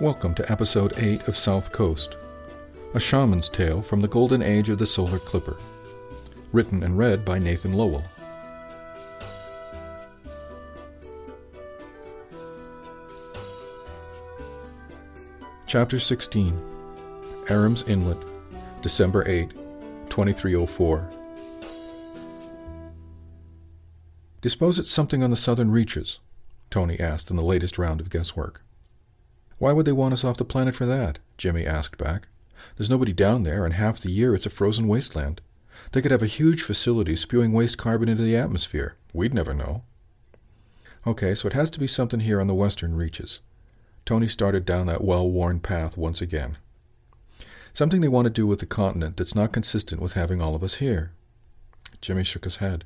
Welcome to episode 8 of South Coast, a shaman's tale from the golden age of the solar clipper. Written and read by Nathan Lowell. Chapter 16 Aram's Inlet, December 8, 2304. Do you suppose it's something on the southern reaches? Tony asked in the latest round of guesswork. Why would they want us off the planet for that? Jimmy asked back. There's nobody down there, and half the year it's a frozen wasteland. They could have a huge facility spewing waste carbon into the atmosphere. We'd never know. Okay, so it has to be something here on the western reaches. Tony started down that well worn path once again. Something they want to do with the continent that's not consistent with having all of us here. Jimmy shook his head.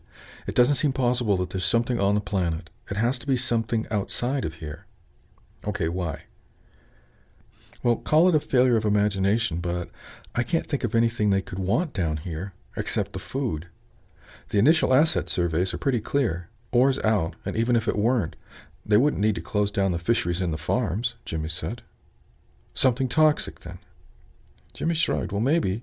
It doesn't seem possible that there's something on the planet. It has to be something outside of here. Okay, why? Well, call it a failure of imagination, but I can't think of anything they could want down here except the food. The initial asset surveys are pretty clear. Ore's out, and even if it weren't, they wouldn't need to close down the fisheries and the farms, Jimmy said. Something toxic, then. Jimmy shrugged. Well, maybe.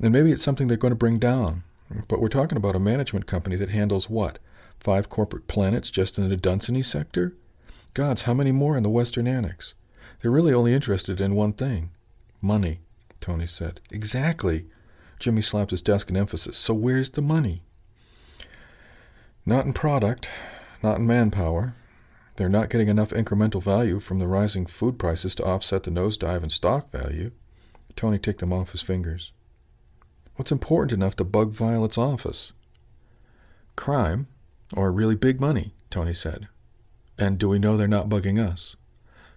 And maybe it's something they're going to bring down. But we're talking about a management company that handles what? Five corporate planets just in the Dunsany sector? Gods, how many more in the Western Annex? They're really only interested in one thing money, Tony said. Exactly. Jimmy slapped his desk in emphasis. So where's the money? Not in product, not in manpower. They're not getting enough incremental value from the rising food prices to offset the nosedive in stock value. Tony ticked them off his fingers. What's important enough to bug Violet's office? Crime, or really big money, Tony said. And do we know they're not bugging us?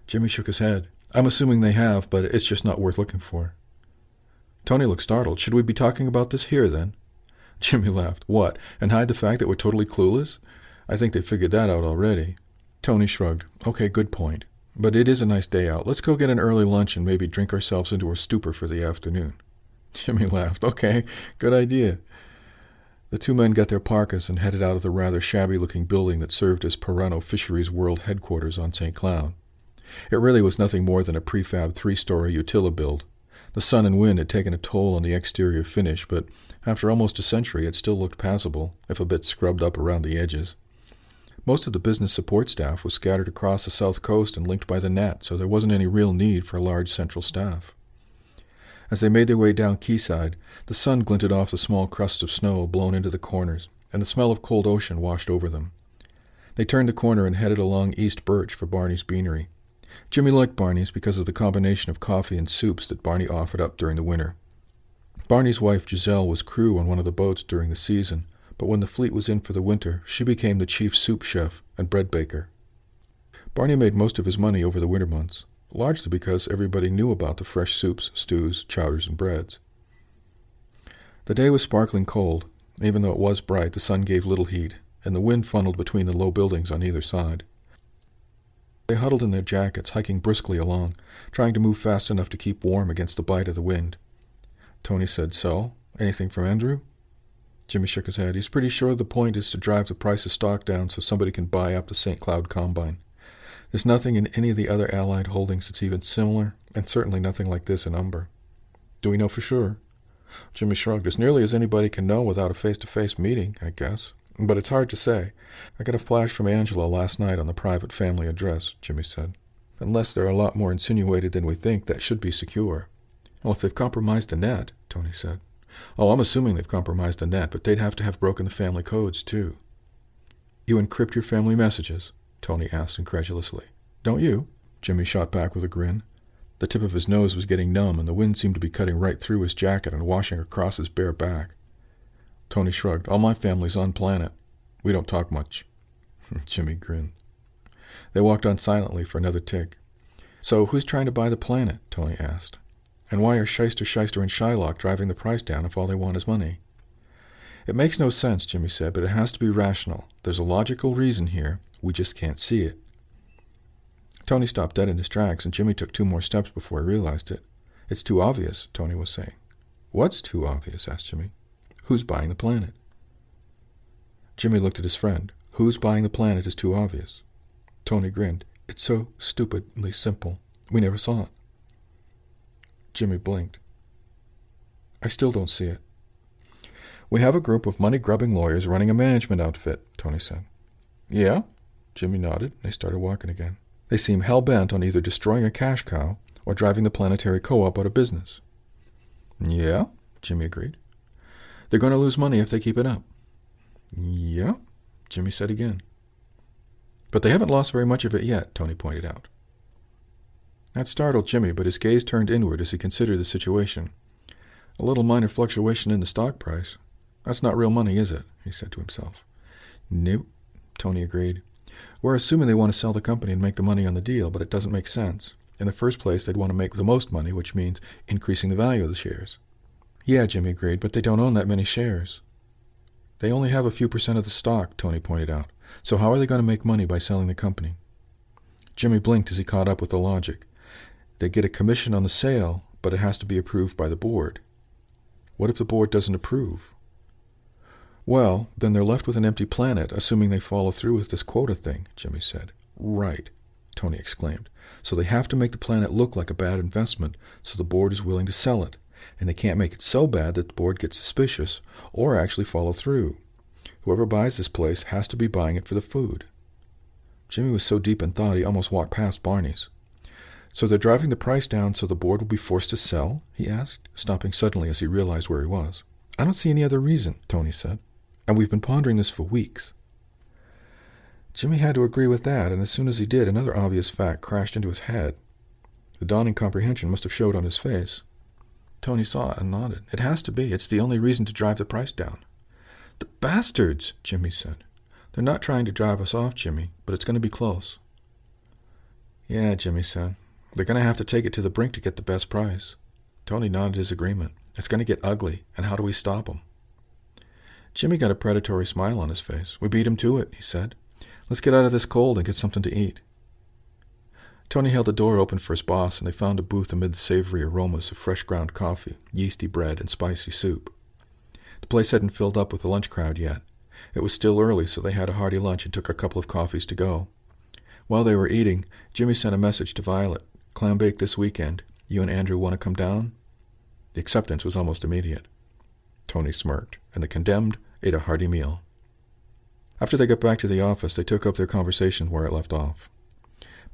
Jimmy shook his head. I'm assuming they have, but it's just not worth looking for. Tony looked startled. Should we be talking about this here, then? Jimmy laughed. What, and hide the fact that we're totally clueless? I think they figured that out already. Tony shrugged. Okay, good point. But it is a nice day out. Let's go get an early lunch and maybe drink ourselves into a stupor for the afternoon. Jimmy laughed. Okay, good idea. The two men got their parkas and headed out of the rather shabby looking building that served as Pirano Fisheries World headquarters on St. Cloud. It really was nothing more than a prefab three story utila build. The sun and wind had taken a toll on the exterior finish, but after almost a century it still looked passable, if a bit scrubbed up around the edges. Most of the business support staff was scattered across the south coast and linked by the net, so there wasn't any real need for a large central staff. As they made their way down quayside, the sun glinted off the small crusts of snow blown into the corners, and the smell of cold ocean washed over them. They turned the corner and headed along East Birch for Barney's Beanery. Jimmy liked Barney's because of the combination of coffee and soups that Barney offered up during the winter. Barney's wife Giselle was crew on one of the boats during the season, but when the fleet was in for the winter, she became the chief soup chef and bread baker. Barney made most of his money over the winter months, largely because everybody knew about the fresh soups, stews, chowders, and breads. The day was sparkling cold. Even though it was bright, the sun gave little heat, and the wind funneled between the low buildings on either side. They huddled in their jackets, hiking briskly along, trying to move fast enough to keep warm against the bite of the wind. Tony said, So, anything from Andrew? Jimmy shook his head. He's pretty sure the point is to drive the price of stock down so somebody can buy up the St. Cloud Combine. There's nothing in any of the other Allied holdings that's even similar, and certainly nothing like this in Umber. Do we know for sure? Jimmy shrugged. As nearly as anybody can know without a face to face meeting, I guess. But it's hard to say. I got a flash from Angela last night on the private family address, Jimmy said. Unless they're a lot more insinuated than we think, that should be secure. Well, if they've compromised net, Tony said. Oh, I'm assuming they've compromised net, but they'd have to have broken the family codes, too. You encrypt your family messages? Tony asked incredulously. Don't you? Jimmy shot back with a grin. The tip of his nose was getting numb, and the wind seemed to be cutting right through his jacket and washing across his bare back. Tony shrugged. All my family's on planet. We don't talk much. Jimmy grinned. They walked on silently for another tick. So who's trying to buy the planet? Tony asked. And why are Shyster, Shyster, and Shylock driving the price down if all they want is money? It makes no sense, Jimmy said, but it has to be rational. There's a logical reason here. We just can't see it. Tony stopped dead in his tracks, and Jimmy took two more steps before he realized it. It's too obvious, Tony was saying. What's too obvious? asked Jimmy. Who's buying the planet? Jimmy looked at his friend. Who's buying the planet is too obvious. Tony grinned. It's so stupidly simple. We never saw it. Jimmy blinked. I still don't see it. We have a group of money grubbing lawyers running a management outfit, Tony said. Yeah? Jimmy nodded. And they started walking again. They seem hell bent on either destroying a cash cow or driving the planetary co op out of business. Yeah, Jimmy agreed. They're going to lose money if they keep it up. Yeah, Jimmy said again. But they haven't lost very much of it yet, Tony pointed out. That startled Jimmy, but his gaze turned inward as he considered the situation. A little minor fluctuation in the stock price. That's not real money, is it? he said to himself. Nope, Tony agreed. We're assuming they want to sell the company and make the money on the deal, but it doesn't make sense. In the first place, they'd want to make the most money, which means increasing the value of the shares. Yeah, Jimmy agreed, but they don't own that many shares. They only have a few percent of the stock, Tony pointed out. So how are they going to make money by selling the company? Jimmy blinked as he caught up with the logic. They get a commission on the sale, but it has to be approved by the board. What if the board doesn't approve? Well, then they're left with an empty planet, assuming they follow through with this quota thing, Jimmy said. Right, Tony exclaimed. So they have to make the planet look like a bad investment, so the board is willing to sell it. And they can't make it so bad that the board gets suspicious, or actually follow through. Whoever buys this place has to be buying it for the food. Jimmy was so deep in thought he almost walked past Barney's. So they're driving the price down so the board will be forced to sell? he asked, stopping suddenly as he realized where he was. I don't see any other reason, Tony said. And we've been pondering this for weeks. Jimmy had to agree with that, and as soon as he did, another obvious fact crashed into his head. The dawning comprehension must have showed on his face. Tony saw it and nodded. It has to be. It's the only reason to drive the price down. The bastards, Jimmy said. They're not trying to drive us off, Jimmy, but it's going to be close. Yeah, Jimmy said. They're going to have to take it to the brink to get the best price. Tony nodded his agreement. It's going to get ugly, and how do we stop them? Jimmy got a predatory smile on his face. We beat him to it, he said. Let's get out of this cold and get something to eat. Tony held the door open for his boss, and they found a booth amid the savory aromas of fresh ground coffee, yeasty bread, and spicy soup. The place hadn't filled up with the lunch crowd yet. It was still early, so they had a hearty lunch and took a couple of coffees to go. While they were eating, Jimmy sent a message to Violet. Clam bake this weekend. You and Andrew want to come down? The acceptance was almost immediate. Tony smirked, and the condemned ate a hearty meal. After they got back to the office, they took up their conversation where it left off.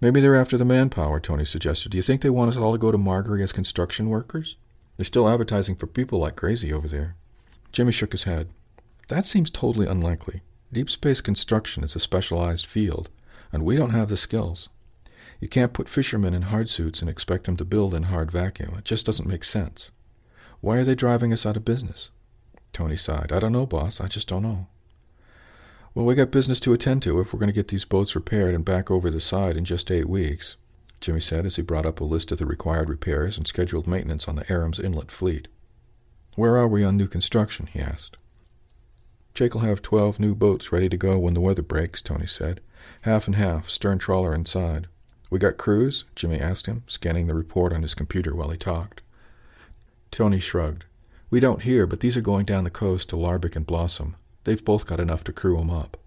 Maybe they're after the manpower, Tony suggested. Do you think they want us all to go to Margery as construction workers? They're still advertising for people like crazy over there. Jimmy shook his head. That seems totally unlikely. Deep space construction is a specialized field, and we don't have the skills. You can't put fishermen in hard suits and expect them to build in hard vacuum. It just doesn't make sense. Why are they driving us out of business? Tony sighed. I don't know, boss. I just don't know. Well, we got business to attend to if we're going to get these boats repaired and back over the side in just eight weeks, Jimmy said as he brought up a list of the required repairs and scheduled maintenance on the Aram's Inlet fleet. Where are we on new construction? he asked. Jake'll have twelve new boats ready to go when the weather breaks, Tony said. Half and half, stern trawler inside. We got crews? Jimmy asked him, scanning the report on his computer while he talked. Tony shrugged. We don't hear, but these are going down the coast to Larbic and Blossom. They've both got enough to crew 'em up.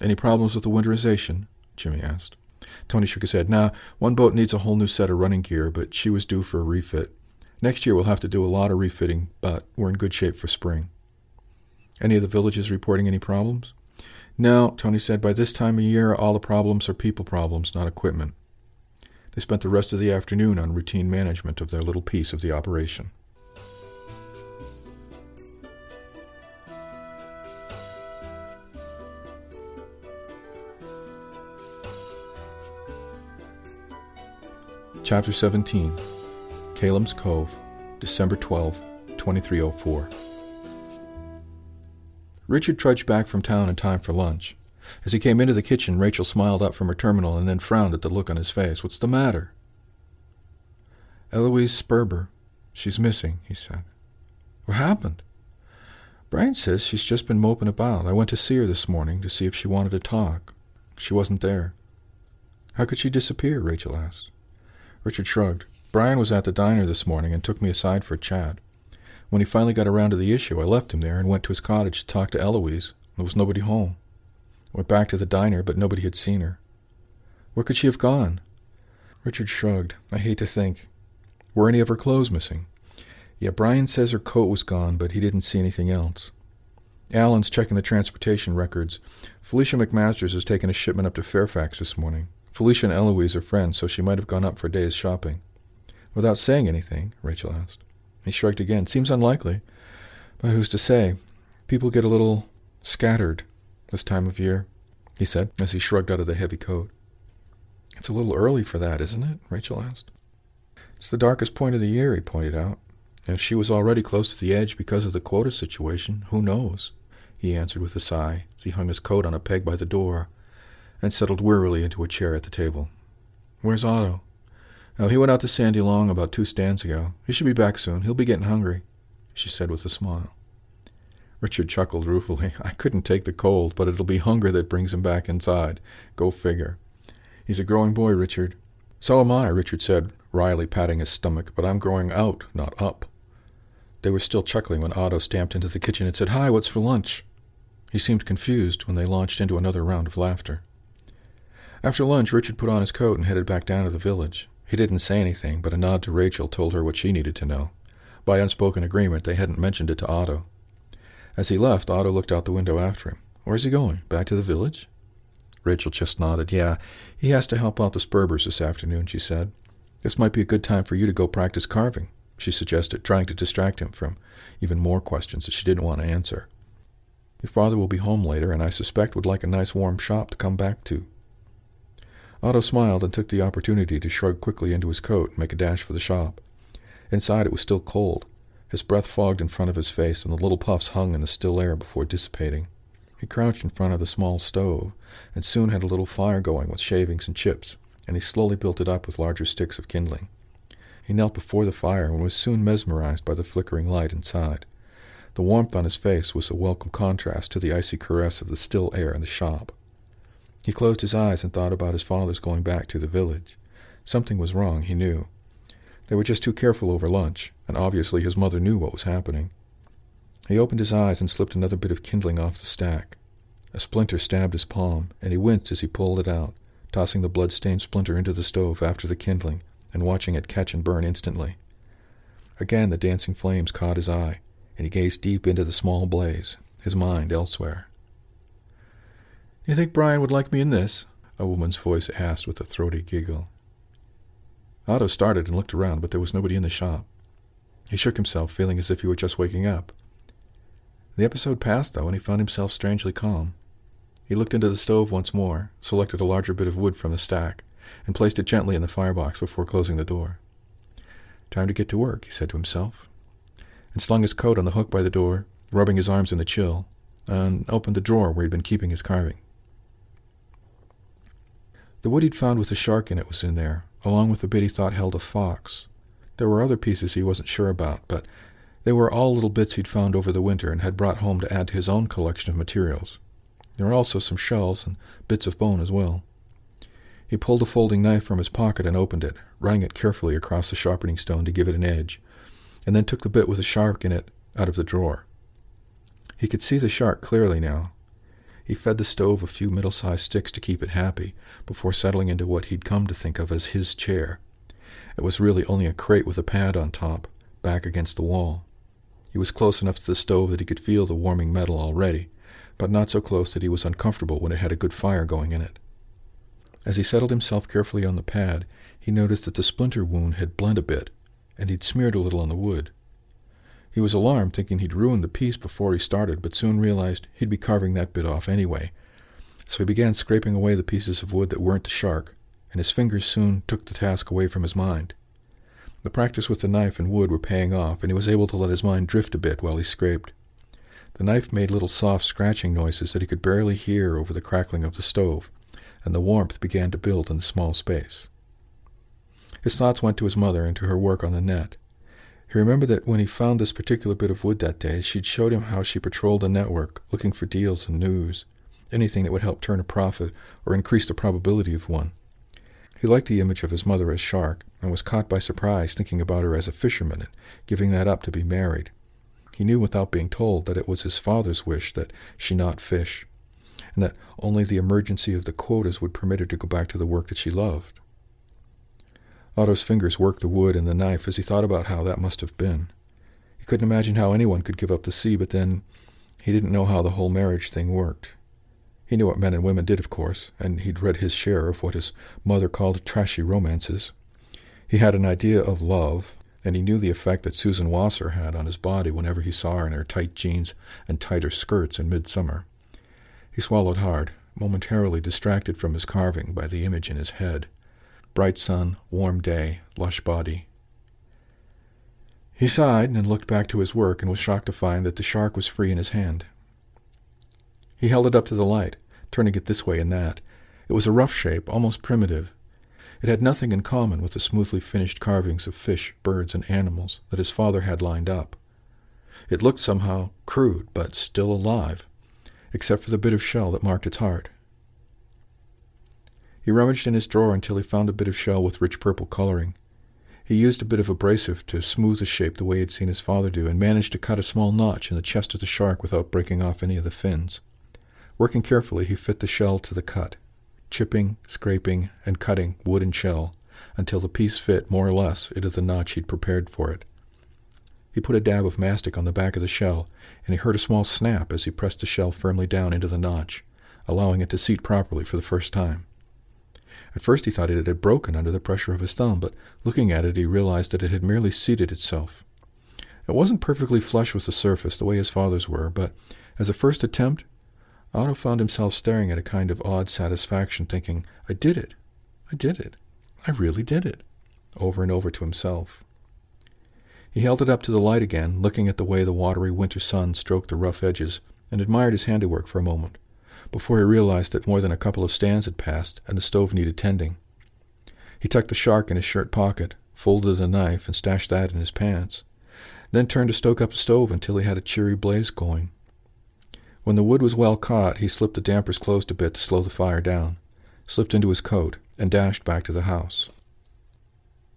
Any problems with the winterization? Jimmy asked. Tony shook his head. Nah, one boat needs a whole new set of running gear, but she was due for a refit. Next year we'll have to do a lot of refitting, but we're in good shape for spring. Any of the villages reporting any problems? No, Tony said. By this time of year, all the problems are people problems, not equipment. They spent the rest of the afternoon on routine management of their little piece of the operation. Chapter 17 Calem's Cove, December 12, 2304. Richard trudged back from town in time for lunch. As he came into the kitchen, Rachel smiled up from her terminal and then frowned at the look on his face. What's the matter? Eloise Sperber. She's missing, he said. What happened? Brian says she's just been moping about. I went to see her this morning to see if she wanted to talk. She wasn't there. How could she disappear? Rachel asked. Richard shrugged. Brian was at the diner this morning and took me aside for a chat. When he finally got around to the issue, I left him there and went to his cottage to talk to Eloise. There was nobody home. I went back to the diner, but nobody had seen her. Where could she have gone? Richard shrugged. I hate to think. Were any of her clothes missing? Yeah, Brian says her coat was gone, but he didn't see anything else. Alan's checking the transportation records. Felicia McMasters has taken a shipment up to Fairfax this morning. Felicia and Eloise are friends, so she might have gone up for a day's shopping. Without saying anything, Rachel asked. He shrugged again. Seems unlikely. But who's to say? People get a little scattered this time of year, he said, as he shrugged out of the heavy coat. It's a little early for that, isn't it? Rachel asked. It's the darkest point of the year, he pointed out. And if she was already close to the edge because of the quota situation, who knows? He answered with a sigh as he hung his coat on a peg by the door and settled wearily into a chair at the table. Where's Otto? Oh, he went out to Sandy Long about two stands ago. He should be back soon. He'll be getting hungry, she said with a smile. Richard chuckled ruefully. I couldn't take the cold, but it'll be hunger that brings him back inside. Go figure. He's a growing boy, Richard. So am I, Richard said, wryly patting his stomach, but I'm growing out, not up. They were still chuckling when Otto stamped into the kitchen and said, Hi, what's for lunch? He seemed confused when they launched into another round of laughter. After lunch, Richard put on his coat and headed back down to the village. He didn't say anything, but a nod to Rachel told her what she needed to know. By unspoken agreement, they hadn't mentioned it to Otto. As he left, Otto looked out the window after him. Where's he going? Back to the village? Rachel just nodded. Yeah, he has to help out the Spurbers this afternoon, she said. This might be a good time for you to go practice carving, she suggested, trying to distract him from even more questions that she didn't want to answer. Your father will be home later, and I suspect would like a nice warm shop to come back to. Otto smiled and took the opportunity to shrug quickly into his coat and make a dash for the shop. Inside it was still cold. His breath fogged in front of his face, and the little puffs hung in the still air before dissipating. He crouched in front of the small stove, and soon had a little fire going with shavings and chips, and he slowly built it up with larger sticks of kindling. He knelt before the fire and was soon mesmerized by the flickering light inside. The warmth on his face was a welcome contrast to the icy caress of the still air in the shop. He closed his eyes and thought about his father's going back to the village. Something was wrong, he knew. They were just too careful over lunch, and obviously his mother knew what was happening. He opened his eyes and slipped another bit of kindling off the stack. A splinter stabbed his palm, and he winced as he pulled it out, tossing the blood-stained splinter into the stove after the kindling and watching it catch and burn instantly. Again the dancing flames caught his eye, and he gazed deep into the small blaze, his mind elsewhere. You think Brian would like me in this? a woman's voice asked with a throaty giggle. Otto started and looked around, but there was nobody in the shop. He shook himself, feeling as if he were just waking up. The episode passed, though, and he found himself strangely calm. He looked into the stove once more, selected a larger bit of wood from the stack, and placed it gently in the firebox before closing the door. Time to get to work, he said to himself, and slung his coat on the hook by the door, rubbing his arms in the chill, and opened the drawer where he'd been keeping his carving. The wood he'd found with the shark in it was in there, along with the bit he thought held a fox. There were other pieces he wasn't sure about, but they were all little bits he'd found over the winter and had brought home to add to his own collection of materials. There were also some shells and bits of bone as well. He pulled a folding knife from his pocket and opened it, running it carefully across the sharpening stone to give it an edge, and then took the bit with the shark in it out of the drawer. He could see the shark clearly now. He fed the stove a few middle-sized sticks to keep it happy, before settling into what he'd come to think of as his chair. It was really only a crate with a pad on top, back against the wall. He was close enough to the stove that he could feel the warming metal already, but not so close that he was uncomfortable when it had a good fire going in it. As he settled himself carefully on the pad, he noticed that the splinter wound had bled a bit, and he'd smeared a little on the wood. He was alarmed, thinking he'd ruined the piece before he started, but soon realized he'd be carving that bit off anyway. So he began scraping away the pieces of wood that weren't the shark, and his fingers soon took the task away from his mind. The practice with the knife and wood were paying off, and he was able to let his mind drift a bit while he scraped. The knife made little soft scratching noises that he could barely hear over the crackling of the stove, and the warmth began to build in the small space. His thoughts went to his mother and to her work on the net. He remembered that when he found this particular bit of wood that day, she'd showed him how she patrolled the network, looking for deals and news, anything that would help turn a profit or increase the probability of one. He liked the image of his mother as Shark, and was caught by surprise thinking about her as a fisherman and giving that up to be married. He knew without being told that it was his father's wish that she not fish, and that only the emergency of the quotas would permit her to go back to the work that she loved. Otto's fingers worked the wood and the knife as he thought about how that must have been. He couldn't imagine how anyone could give up the sea, but then he didn't know how the whole marriage thing worked. He knew what men and women did, of course, and he'd read his share of what his mother called trashy romances. He had an idea of love, and he knew the effect that Susan Wasser had on his body whenever he saw her in her tight jeans and tighter skirts in midsummer. He swallowed hard, momentarily distracted from his carving by the image in his head. Bright sun, warm day, lush body. He sighed and looked back to his work and was shocked to find that the shark was free in his hand. He held it up to the light, turning it this way and that. It was a rough shape, almost primitive. It had nothing in common with the smoothly finished carvings of fish, birds, and animals that his father had lined up. It looked somehow crude, but still alive, except for the bit of shell that marked its heart. He rummaged in his drawer until he found a bit of shell with rich purple coloring. He used a bit of abrasive to smooth the shape the way he'd seen his father do, and managed to cut a small notch in the chest of the shark without breaking off any of the fins. Working carefully, he fit the shell to the cut, chipping, scraping, and cutting wood and shell until the piece fit more or less into the notch he'd prepared for it. He put a dab of mastic on the back of the shell, and he heard a small snap as he pressed the shell firmly down into the notch, allowing it to seat properly for the first time. At first he thought it had broken under the pressure of his thumb, but looking at it he realized that it had merely seated itself. It wasn't perfectly flush with the surface, the way his father's were, but as a first attempt Otto found himself staring at a kind of odd satisfaction, thinking, I did it. I did it. I really did it, over and over to himself. He held it up to the light again, looking at the way the watery winter sun stroked the rough edges, and admired his handiwork for a moment, before he realized that more than a couple of stands had passed and the stove needed tending. He tucked the shark in his shirt pocket, folded the knife, and stashed that in his pants, then turned to stoke up the stove until he had a cheery blaze going. When the wood was well caught, he slipped the dampers closed a bit to slow the fire down, slipped into his coat, and dashed back to the house.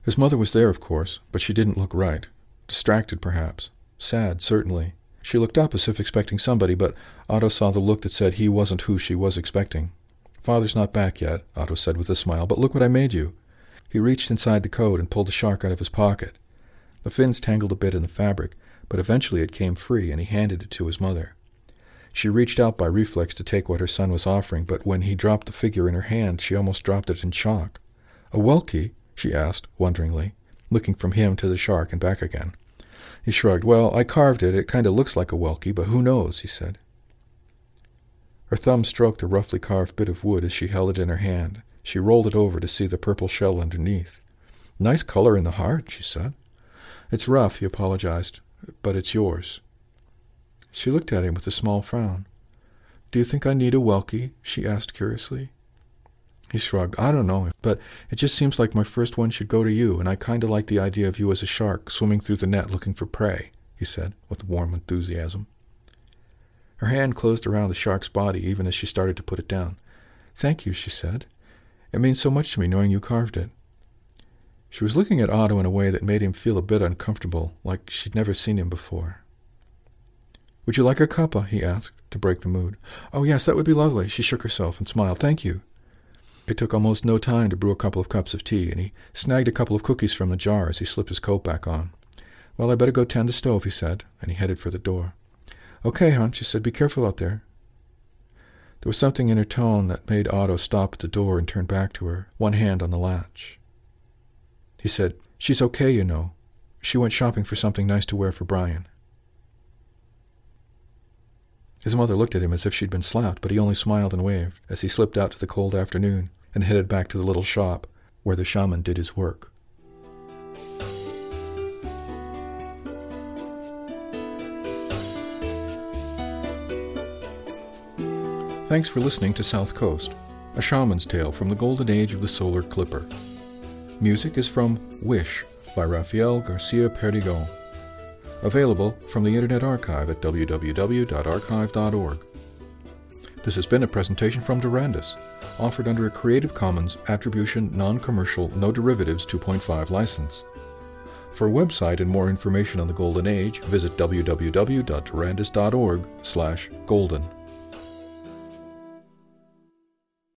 His mother was there, of course, but she didn't look right. Distracted, perhaps. Sad, certainly. She looked up as if expecting somebody, but Otto saw the look that said he wasn't who she was expecting. Father's not back yet, Otto said with a smile, but look what I made you. He reached inside the coat and pulled the shark out of his pocket. The fins tangled a bit in the fabric, but eventually it came free, and he handed it to his mother. She reached out by reflex to take what her son was offering, but when he dropped the figure in her hand, she almost dropped it in shock. A Welkie? she asked, wonderingly, looking from him to the shark and back again. He shrugged. Well, I carved it. It kind of looks like a Welkie, but who knows, he said. Her thumb stroked the roughly carved bit of wood as she held it in her hand. She rolled it over to see the purple shell underneath. Nice color in the heart, she said. It's rough, he apologized, but it's yours. She looked at him with a small frown. Do you think I need a Welkie? she asked curiously. He shrugged. I don't know, but it just seems like my first one should go to you, and I kind of like the idea of you as a shark swimming through the net looking for prey, he said with warm enthusiasm. Her hand closed around the shark's body even as she started to put it down. Thank you, she said. It means so much to me knowing you carved it. She was looking at Otto in a way that made him feel a bit uncomfortable, like she'd never seen him before. Would you like a cuppa? he asked, to break the mood. Oh, yes, that would be lovely. She shook herself and smiled. Thank you. It took almost no time to brew a couple of cups of tea, and he snagged a couple of cookies from the jar as he slipped his coat back on. Well, I better go tend the stove, he said, and he headed for the door. Okay, hon, she said. Be careful out there. There was something in her tone that made Otto stop at the door and turn back to her, one hand on the latch. He said, She's okay, you know. She went shopping for something nice to wear for Brian. His mother looked at him as if she'd been slapped, but he only smiled and waved as he slipped out to the cold afternoon and headed back to the little shop where the shaman did his work. Thanks for listening to South Coast, a shaman's tale from the golden age of the solar clipper. Music is from Wish by Rafael Garcia Perdigon. Available from the Internet Archive at www.archive.org. This has been a presentation from Durandus, offered under a Creative Commons Attribution Non-Commercial No Derivatives 2.5 license. For a website and more information on the Golden Age, visit www.durandus.org slash golden.